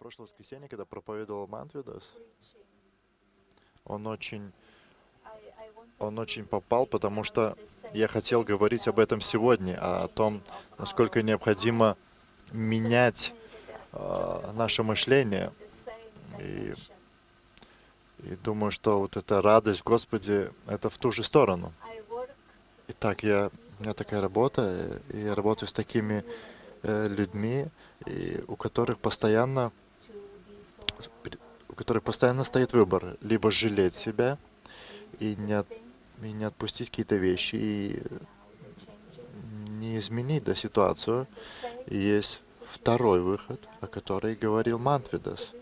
прошлое воскресенье, когда проповедовал Мантвидас, он очень, он очень попал, потому что я хотел говорить об этом сегодня, о том, насколько необходимо менять э, наше мышление. И, и думаю, что вот эта радость в Господе, это в ту же сторону. Итак, я, у меня такая работа, и я работаю с такими э, людьми, и у которых постоянно у которых постоянно стоит выбор, либо жалеть себя и не, от, и не отпустить какие-то вещи, и не изменить да, ситуацию. И есть второй выход, о котором говорил Мантвидас.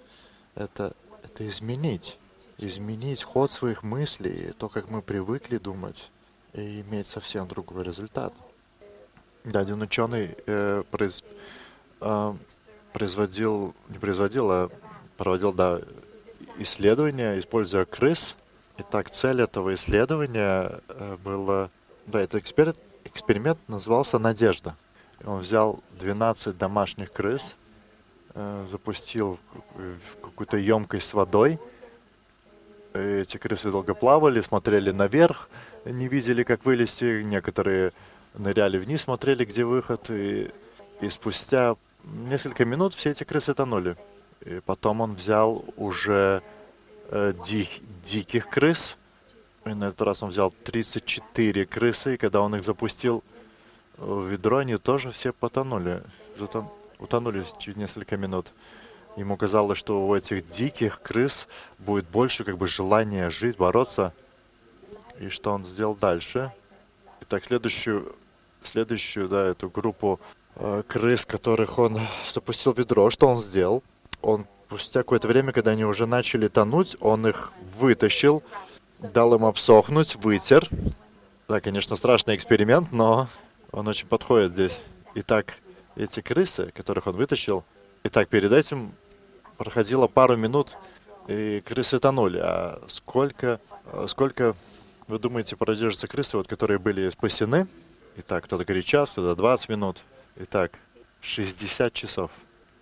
Это, это изменить. Изменить ход своих мыслей, то, как мы привыкли думать, и иметь совсем другой результат. Да, один ученый э, произ, э, производил, не производил, а проводил, да, исследования, используя крыс. Итак, цель этого исследования э, была, да, этот эксперимент, эксперимент назывался «Надежда». Он взял 12 домашних крыс, э, запустил в какую-то емкость с водой. Эти крысы долго плавали, смотрели наверх, не видели, как вылезти. Некоторые ныряли вниз, смотрели, где выход. И, и спустя несколько минут все эти крысы тонули. И потом он взял уже э, дик, диких крыс. И на этот раз он взял 34 крысы, и когда он их запустил в ведро, они тоже все потонули. Затон... Утонули через несколько минут. Ему казалось, что у этих диких крыс будет больше как бы желания жить, бороться. И что он сделал дальше? Итак, следующую, следующую, да, эту группу э, крыс, которых он запустил в ведро, что он сделал? Он спустя какое-то время, когда они уже начали тонуть, он их вытащил, дал им обсохнуть, вытер. Да, конечно, страшный эксперимент, но он очень подходит здесь. Итак, эти крысы, которых он вытащил, итак, перед этим проходило пару минут, и крысы тонули. А сколько, сколько вы думаете, продержатся крысы, вот, которые были спасены? Итак, кто-то говорит час, кто-то 20 минут. Итак, 60 часов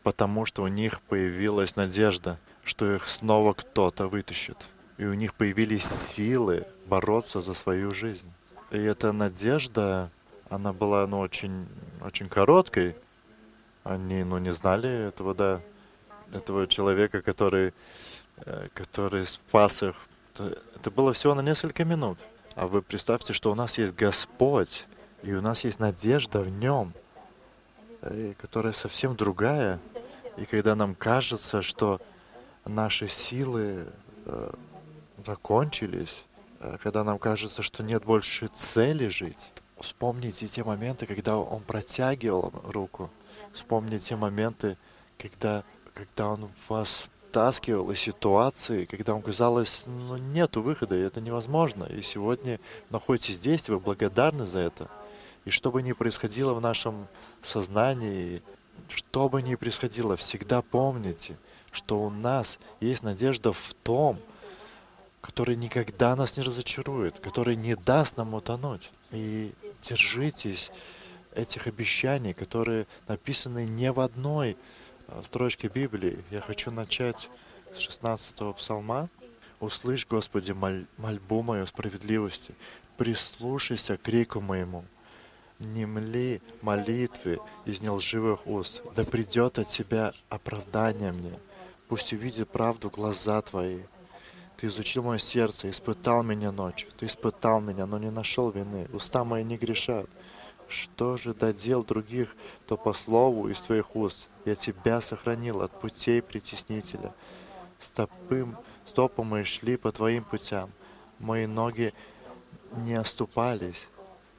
потому что у них появилась надежда, что их снова кто-то вытащит. И у них появились силы бороться за свою жизнь. И эта надежда, она была, ну, очень, очень короткой. Они, ну, не знали этого, да, этого человека, который, э, который спас их. Это было всего на несколько минут. А вы представьте, что у нас есть Господь, и у нас есть надежда в Нем – которая совсем другая. И когда нам кажется, что наши силы э, закончились, э, когда нам кажется, что нет больше цели жить, вспомните те моменты, когда Он протягивал руку. Вспомните те моменты, когда, когда Он вас втаскивал из ситуации, когда вам казалось, ну, нету выхода, и это невозможно. И сегодня находитесь здесь, вы благодарны за это. И что бы ни происходило в нашем сознании, что бы ни происходило, всегда помните, что у нас есть надежда в том, который никогда нас не разочарует, который не даст нам утонуть. И держитесь этих обещаний, которые написаны не в одной а, строчке Библии. Я хочу начать с 16 псалма. «Услышь, Господи, моль, мольбу мою справедливости, прислушайся к крику моему, Немли молитвы из нелживых уст, да придет от Тебя оправдание мне. Пусть увидит правду глаза Твои. Ты изучил мое сердце, испытал меня ночью. Ты испытал меня, но не нашел вины. Уста мои не грешат. Что же додел других, то по слову из Твоих уст. Я Тебя сохранил от путей притеснителя. Стопы, стопы мои шли по Твоим путям. Мои ноги не оступались.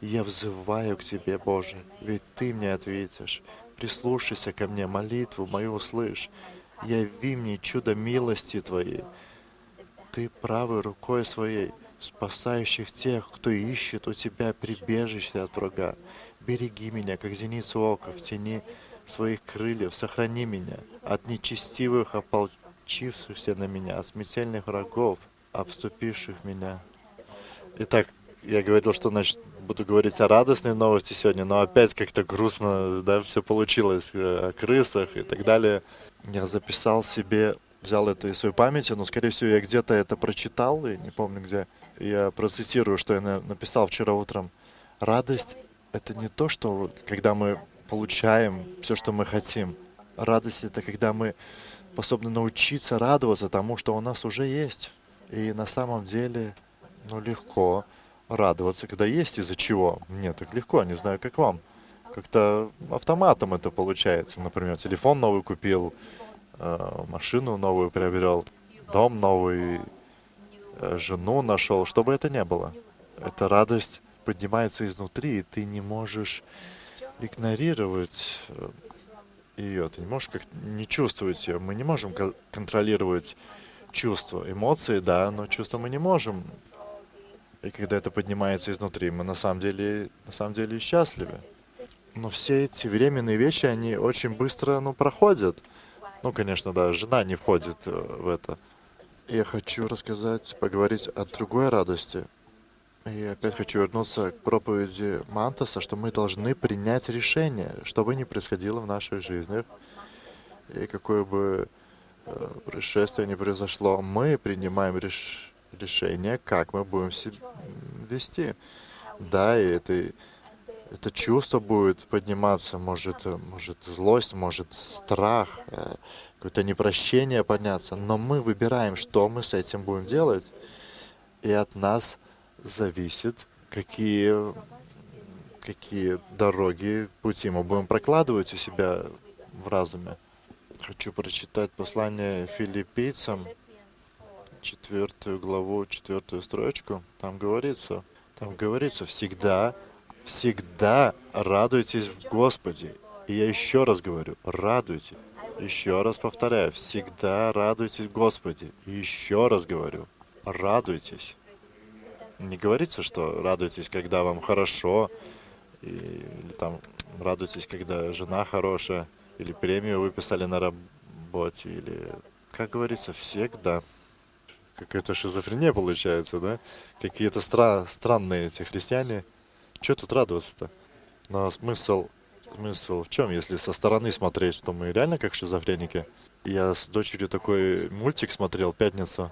Я взываю к Тебе, Боже, ведь Ты мне ответишь. Прислушайся ко мне, молитву мою услышь. Яви мне чудо милости Твоей. Ты правой рукой своей, спасающих тех, кто ищет у Тебя прибежище от врага. Береги меня, как зеницу ока в тени своих крыльев. Сохрани меня от нечестивых, ополчившихся на меня, от смертельных врагов, обступивших меня. Итак, я говорил, что, значит, буду говорить о радостной новости сегодня, но опять как-то грустно, да, все получилось э, о крысах и так далее. Я записал себе, взял это из своей памяти, но, скорее всего, я где-то это прочитал, и не помню где. Я процитирую, что я написал вчера утром. Радость — это не то, что когда мы получаем все, что мы хотим. Радость — это когда мы способны научиться радоваться тому, что у нас уже есть. И на самом деле, ну, легко радоваться, когда есть из-за чего. Мне так легко, не знаю, как вам. Как-то автоматом это получается. Например, телефон новый купил, э, машину новую приобрел, дом новый, э, жену нашел, что бы это ни было. Эта радость поднимается изнутри, и ты не можешь игнорировать э, ее, ты не можешь как не чувствовать ее. Мы не можем контролировать чувства. Эмоции, да, но чувства мы не можем. И когда это поднимается изнутри, мы на самом деле, на самом деле счастливы. Но все эти временные вещи, они очень быстро, ну, проходят. Ну, конечно, да, жена не входит э, в это. Я хочу рассказать, поговорить о другой радости. И опять хочу вернуться к проповеди Мантаса, что мы должны принять решение, что бы ни происходило в нашей жизни, и какое бы э, происшествие ни произошло, мы принимаем реш решение, как мы будем себя вести. Да, и это, это чувство будет подниматься, может, может злость, может страх, э, какое-то непрощение подняться, но мы выбираем, что мы с этим будем делать, и от нас зависит, какие, какие дороги, пути мы будем прокладывать у себя в разуме. Хочу прочитать послание филиппийцам, четвертую главу, четвертую строчку. Там говорится, там говорится, всегда, всегда радуйтесь в Господе. И я еще раз говорю, радуйтесь. Еще раз повторяю, всегда радуйтесь в Господе. И еще раз говорю, радуйтесь не говорится, что радуйтесь, когда вам хорошо, и, или там радуйтесь, когда жена хорошая, или премию выписали на работе, или, как говорится, всегда. Какая-то шизофрения получается, да? Какие-то стра- странные эти христиане. Что тут радоваться-то? Но смысл, смысл в чем, если со стороны смотреть, что мы реально как шизофреники? Я с дочерью такой мультик смотрел «Пятницу»,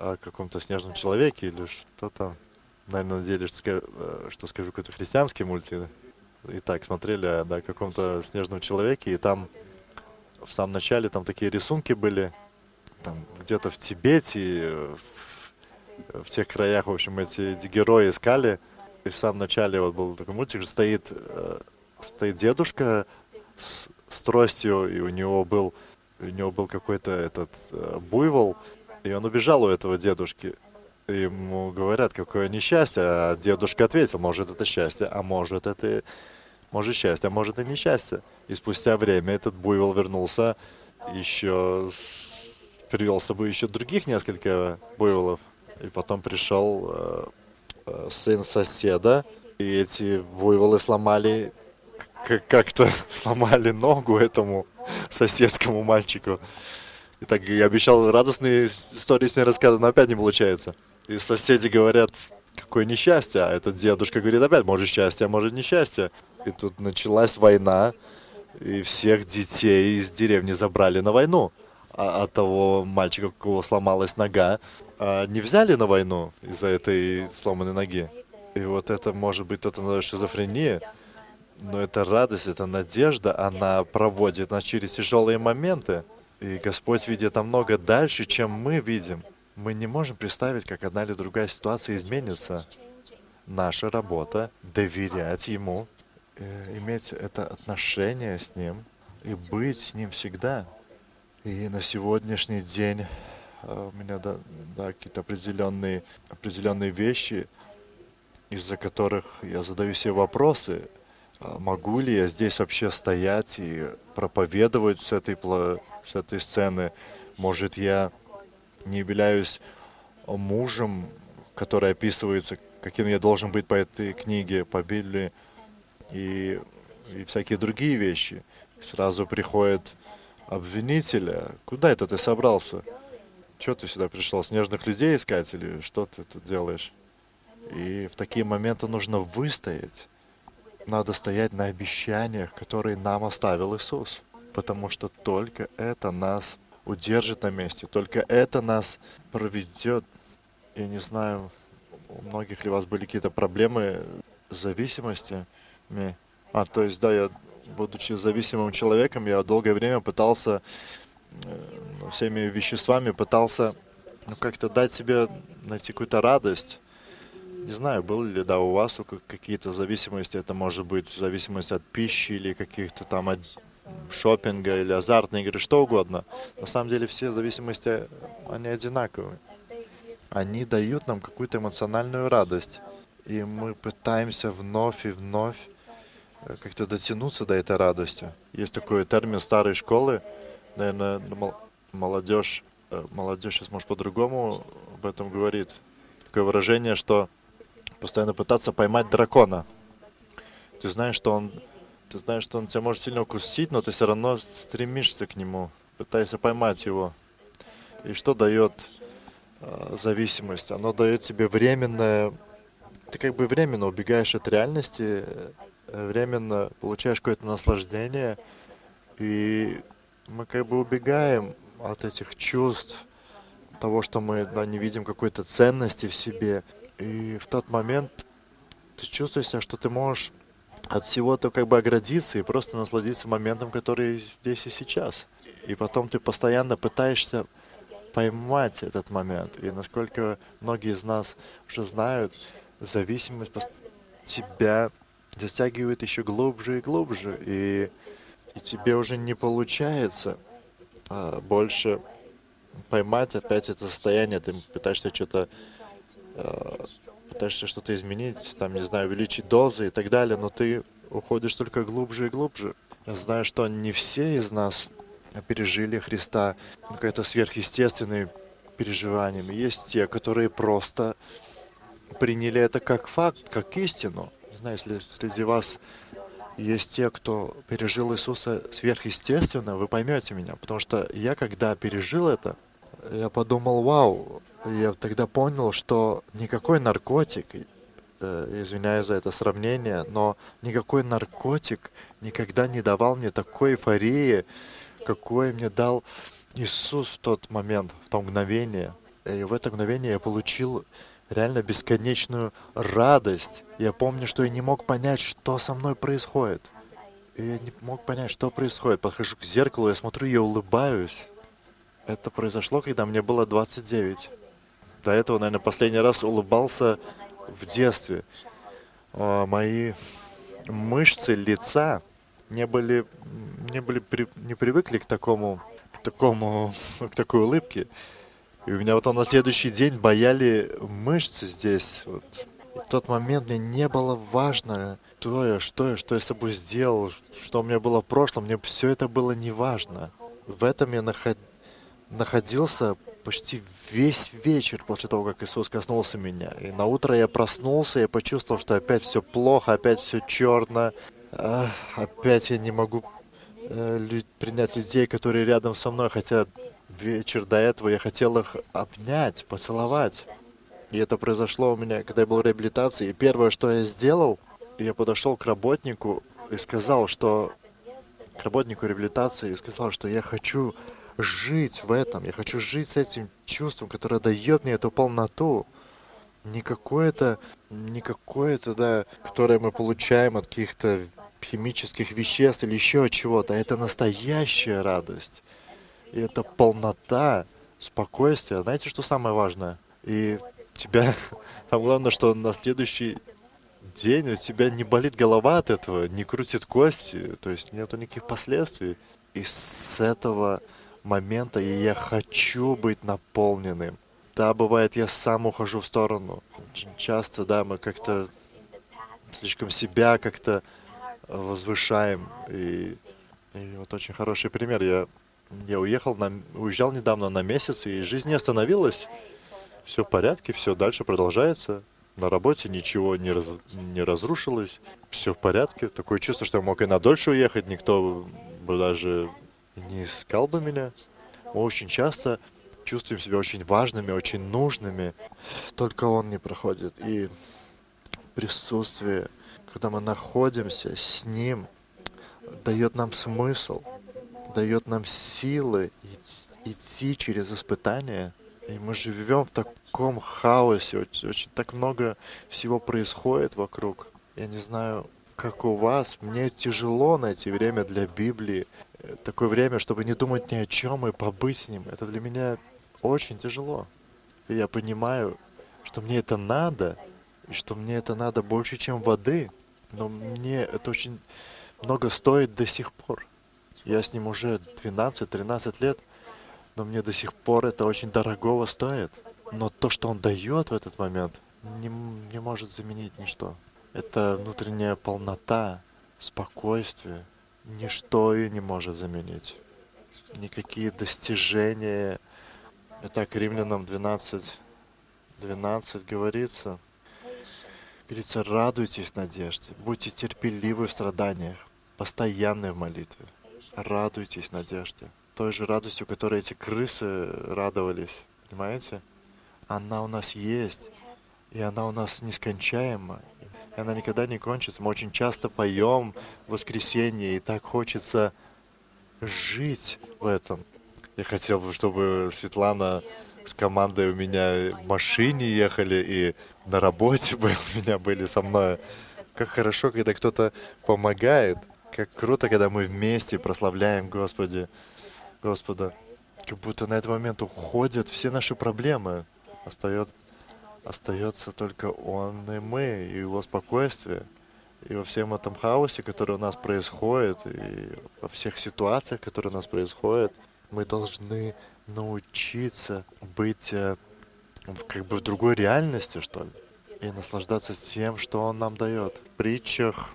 о каком-то снежном человеке или что там. Наверное, надеялись, что, э, что скажу какой-то христианский мультик. И так, смотрели о да, каком-то снежном человеке, и там в самом начале там такие рисунки были, там где-то в Тибете, в, в тех краях, в общем, эти герои искали. И в самом начале вот был такой мультик, стоит, э, стоит дедушка с, с тростью, и у него был, у него был какой-то этот э, буйвол, и он убежал у этого дедушки. Ему говорят, какое несчастье, а дедушка ответил, может это счастье, а может это может счастье, а может и несчастье. И спустя время этот буйвол вернулся, еще привел с собой еще других несколько буйволов. И потом пришел э, э, сын соседа, и эти буйволы сломали как-то сломали ногу этому соседскому мальчику. И так я обещал радостные истории с ней рассказывать, но опять не получается. И соседи говорят, какое несчастье, а этот дедушка говорит опять, может счастье, а может несчастье. И тут началась война, и всех детей из деревни забрали на войну. А от того мальчика, у кого сломалась нога, а не взяли на войну из-за этой сломанной ноги. И вот это может быть кто-то называет шизофрения, но это радость, это надежда, она проводит нас через тяжелые моменты. И Господь видит намного дальше, чем мы видим. Мы не можем представить, как одна или другая ситуация изменится. Наша работа — доверять Ему, э, иметь это отношение с Ним и быть с Ним всегда. И на сегодняшний день э, у меня да, да, какие-то определенные, определенные вещи, из-за которых я задаю себе вопросы, а могу ли я здесь вообще стоять и проповедовать с этой, с этой сцены? Может, я не являюсь мужем, который описывается, каким я должен быть по этой книге, по Библии и, и всякие другие вещи. Сразу приходит обвинитель, куда это ты собрался? Что ты сюда пришел, снежных людей искать или что ты тут делаешь? И в такие моменты нужно выстоять. Надо стоять на обещаниях, которые нам оставил Иисус. потому что только это нас удержит на месте, только это нас проведет. Я не знаю, у многих ли у вас были какие-то проблемы с зависимостями. А, то есть, да, я, будучи зависимым человеком, я долгое время пытался э, всеми веществами, пытался ну, как-то дать себе, найти какую-то радость. Не знаю, были ли, да, у вас какие-то зависимости, это может быть зависимость от пищи или каких-то там от шопинга или азартные игры, что угодно. На самом деле все зависимости, они одинаковые. Они дают нам какую-то эмоциональную радость. И мы пытаемся вновь и вновь как-то дотянуться до этой радости. Есть такой термин старой школы, наверное, молодежь, э, молодежь сейчас, может, по-другому об этом говорит. Такое выражение, что постоянно пытаться поймать дракона. Ты знаешь, что он ты знаешь, что он тебя может сильно укусить, но ты все равно стремишься к нему, пытаешься поймать его. И что дает э, зависимость? Оно дает тебе временное... Ты как бы временно убегаешь от реальности, э, временно получаешь какое-то наслаждение, и мы как бы убегаем от этих чувств, того, что мы да, не видим какой-то ценности в себе. И в тот момент ты чувствуешь себя, что ты можешь от всего-то как бы оградиться и просто насладиться моментом, который здесь и сейчас. И потом ты постоянно пытаешься поймать этот момент. И насколько многие из нас уже знают, зависимость тебя затягивает еще глубже и глубже. И, и тебе уже не получается а, больше поймать опять это состояние. Ты пытаешься что-то а, пытаешься что-то изменить, там, не знаю, увеличить дозы и так далее, но ты уходишь только глубже и глубже. Я знаю, что не все из нас пережили Христа какое-то сверхъестественное переживанием. Есть те, которые просто приняли это как факт, как истину. Знаю, если среди вас есть те, кто пережил Иисуса сверхъестественно, вы поймете меня. Потому что я, когда пережил это, я подумал, вау, я тогда понял, что никакой наркотик, э, извиняюсь за это сравнение, но никакой наркотик никогда не давал мне такой эйфории, какой мне дал Иисус в тот момент, в то мгновение. И в это мгновение я получил реально бесконечную радость. Я помню, что я не мог понять, что со мной происходит. И я не мог понять, что происходит. Подхожу к зеркалу, я смотрю, я улыбаюсь. Это произошло, когда мне было 29. До этого, наверное, последний раз улыбался в детстве. А, мои мышцы лица не были, не были, при, не привыкли к такому, к такому, к такой улыбке. И у меня вот он на следующий день бояли мышцы здесь. Вот. в тот момент мне не было важно, кто я, что я, что я с собой сделал, что у меня было в прошлом. Мне все это было не важно. В этом я наход находился почти весь вечер после того, как Иисус коснулся меня. И на утро я проснулся, я почувствовал, что опять все плохо, опять все черно, опять я не могу э, принять людей, которые рядом со мной, хотя вечер до этого я хотел их обнять, поцеловать. И это произошло у меня, когда я был в реабилитации. И первое, что я сделал, я подошел к работнику и сказал, что к работнику реабилитации и сказал, что я хочу жить в этом. Я хочу жить с этим чувством, которое дает мне эту полноту. Не какое-то, не какое-то, да, которое мы получаем от каких-то химических веществ или еще чего-то. Это настоящая радость. И это полнота, спокойствие. Знаете, что самое важное? И тебя, там главное, что на следующий день у тебя не болит голова от этого, не крутит кости, то есть нету никаких последствий. И с этого момента, и я хочу быть наполненным. Да, бывает, я сам ухожу в сторону. Часто, да, мы как-то слишком себя как-то возвышаем. И, и вот очень хороший пример. Я, я уехал, на, уезжал недавно на месяц, и жизнь не остановилась. Все в порядке, все дальше продолжается. На работе ничего не, раз, не разрушилось, все в порядке. Такое чувство, что я мог и на дольше уехать, никто бы даже не искал бы меня. Мы очень часто чувствуем себя очень важными, очень нужными, только он не проходит. И присутствие, когда мы находимся с ним, дает нам смысл. Дает нам силы идти через испытания. И мы живем в таком хаосе, очень, очень так много всего происходит вокруг. Я не знаю, как у вас, мне тяжело найти время для Библии, такое время, чтобы не думать ни о чем и побыть с ним. Это для меня очень тяжело. И я понимаю, что мне это надо, и что мне это надо больше, чем воды, но мне это очень много стоит до сих пор. Я с ним уже 12-13 лет, но мне до сих пор это очень дорогого стоит. Но то, что он дает в этот момент, не, не может заменить ничто. Это внутренняя полнота, спокойствие. Ничто и не может заменить. Никакие достижения. Итак, Римлянам 12, 12 говорится, говорится, радуйтесь надежде, будьте терпеливы в страданиях, постоянны в молитве. Радуйтесь надежде. Той же радостью, которой эти крысы радовались. Понимаете? Она у нас есть. И она у нас нескончаема и она никогда не кончится. Мы очень часто поем в воскресенье, и так хочется жить в этом. Я хотел бы, чтобы Светлана с командой у меня в машине ехали и на работе бы у меня были со мной. Как хорошо, когда кто-то помогает. Как круто, когда мы вместе прославляем Господи, Господа. Как будто на этот момент уходят все наши проблемы. Остается остается только Он и мы, и Его спокойствие. И во всем этом хаосе, который у нас происходит, и во всех ситуациях, которые у нас происходят, мы должны научиться быть э, как бы в другой реальности, что ли, и наслаждаться тем, что Он нам дает. В притчах,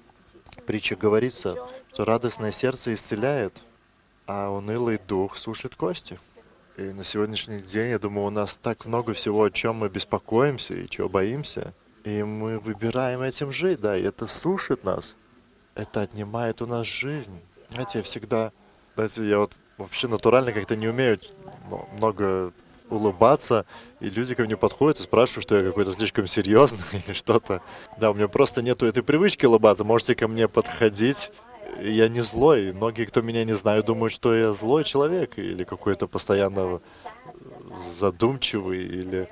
в притчах говорится, что радостное сердце исцеляет, а унылый дух сушит кости. И на сегодняшний день, я думаю, у нас так много всего, о чем мы беспокоимся и чего боимся. И мы выбираем этим жить, да, и это сушит нас. Это отнимает у нас жизнь. Знаете, я всегда, знаете, я вот вообще натурально как-то не умею много улыбаться, и люди ко мне подходят и спрашивают, что я какой-то слишком серьезный или что-то. Да, у меня просто нету этой привычки улыбаться. Можете ко мне подходить я не злой. Многие, кто меня не знают, думают, что я злой человек или какой-то постоянно задумчивый или,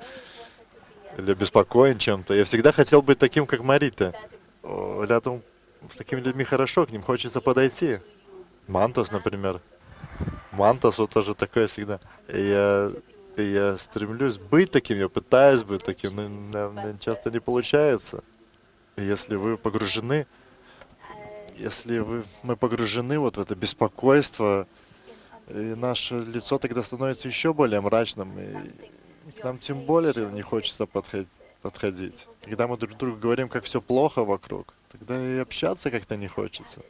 или обеспокоен чем-то. Я всегда хотел быть таким, как Марита. Рядом с такими людьми хорошо, к ним хочется подойти. Мантос, например. Мантос вот тоже такой всегда. Я, я стремлюсь быть таким, я пытаюсь быть таким, но, но часто не получается. Если вы погружены если вы, мы погружены вот в это беспокойство, и наше лицо тогда становится еще более мрачным, и к нам тем более не хочется подходить. подходить. Когда мы друг другу говорим, как все плохо вокруг, тогда и общаться как-то не хочется.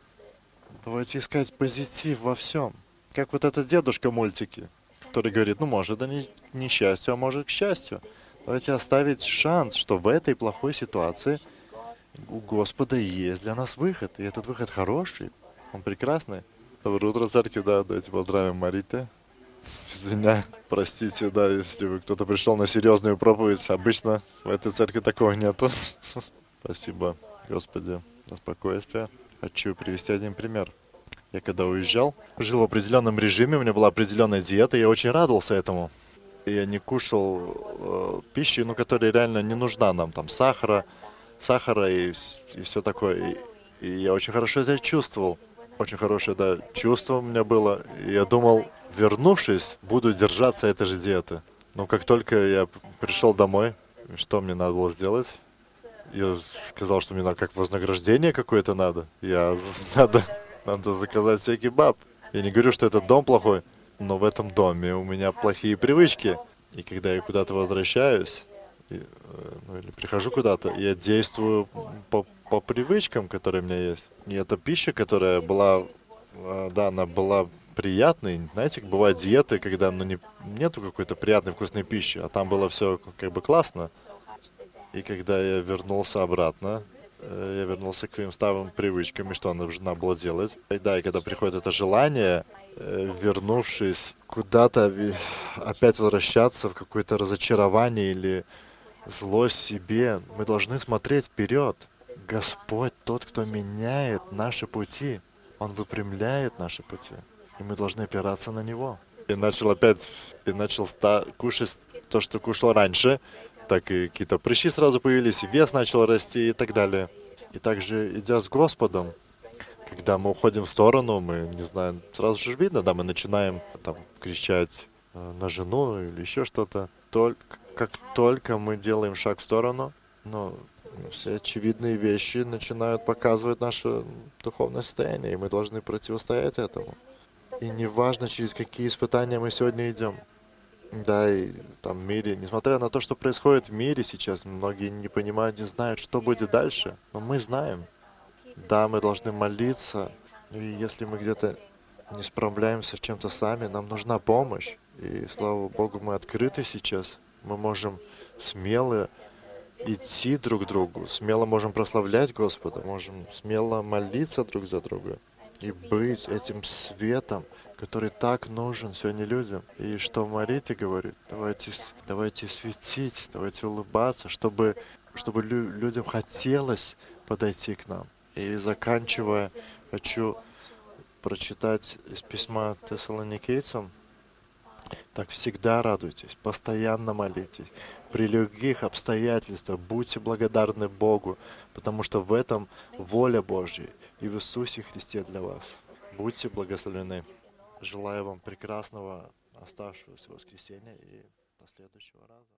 Давайте искать позитив во всем. Как вот этот дедушка мультики, который говорит, ну, может, да не несчастью, а может, к счастью. Давайте оставить шанс, что в этой плохой ситуации – у Господа есть для нас выход, и этот выход хороший, он прекрасный. Доброе утро, церковь, да, давайте поздравим Мариты. Извиняю, простите, да, если вы кто-то пришел на серьезную проповедь, обычно в этой церкви такого нету. Спасибо, Господи, за спокойствие. Хочу привести один пример. Я когда уезжал, жил в определенном режиме, у меня была определенная диета, я очень радовался этому. Я не кушал э, пищи, ну, которая реально не нужна нам, там, сахара, сахара и, и все такое. И, и я очень хорошо это чувствовал. Очень хорошее, да, чувство у меня было. И я думал, вернувшись, буду держаться этой же диеты. Но как только я пришел домой, что мне надо было сделать? Я сказал, что мне надо как вознаграждение какое-то надо. Я надо, надо заказать себе кебаб. Я не говорю, что этот дом плохой, но в этом доме у меня плохие привычки. И когда я куда-то возвращаюсь, Э, ну, или прихожу куда-то, я действую по, по привычкам, которые у меня есть. И эта пища, которая была, э, да, она была приятной. Знаете, бывают диеты, когда ну, не, нету какой-то приятной вкусной пищи, а там было все как бы классно. И когда я вернулся обратно, я вернулся к своим старым привычкам, и что нужно было делать. И да, и когда приходит это желание, вернувшись куда-то, опять возвращаться в какое-то разочарование или злость себе. Мы должны смотреть вперед. Господь тот, кто меняет наши пути. Он выпрямляет наши пути. и мы должны опираться на Него. И начал опять, и начал ста- кушать то, что кушал раньше, так и какие-то прыщи сразу появились, вес начал расти и так далее. И также, идя с Господом, когда мы уходим в сторону, мы, не знаю, сразу же видно, да, мы начинаем там кричать э, на жену или еще что-то. Только, как только мы делаем шаг в сторону, ну, все очевидные вещи начинают показывать наше духовное состояние, и мы должны противостоять этому. И неважно, через какие испытания мы сегодня идем. Да, и там в мире, несмотря на то, что происходит в мире сейчас, многие не понимают, не знают, что будет дальше, но мы знаем. Да, мы должны молиться, и если мы где-то не справляемся с чем-то сами, нам нужна помощь. И слава Богу, мы открыты сейчас. Мы можем смело идти друг к другу, смело можем прославлять Господа, можем смело молиться друг за друга и быть этим светом, который так нужен сегодня людям. И что Марите говорит, давайте, давайте светить, давайте улыбаться, чтобы, чтобы лю- людям хотелось подойти к нам. И заканчивая, хочу прочитать из письма Тессалоникийцам, так всегда радуйтесь, постоянно молитесь. При любых обстоятельствах будьте благодарны Богу, потому что в этом воля Божья и в Иисусе Христе для вас. Будьте благословлены. Желаю вам прекрасного оставшегося воскресенья и до следующего раза.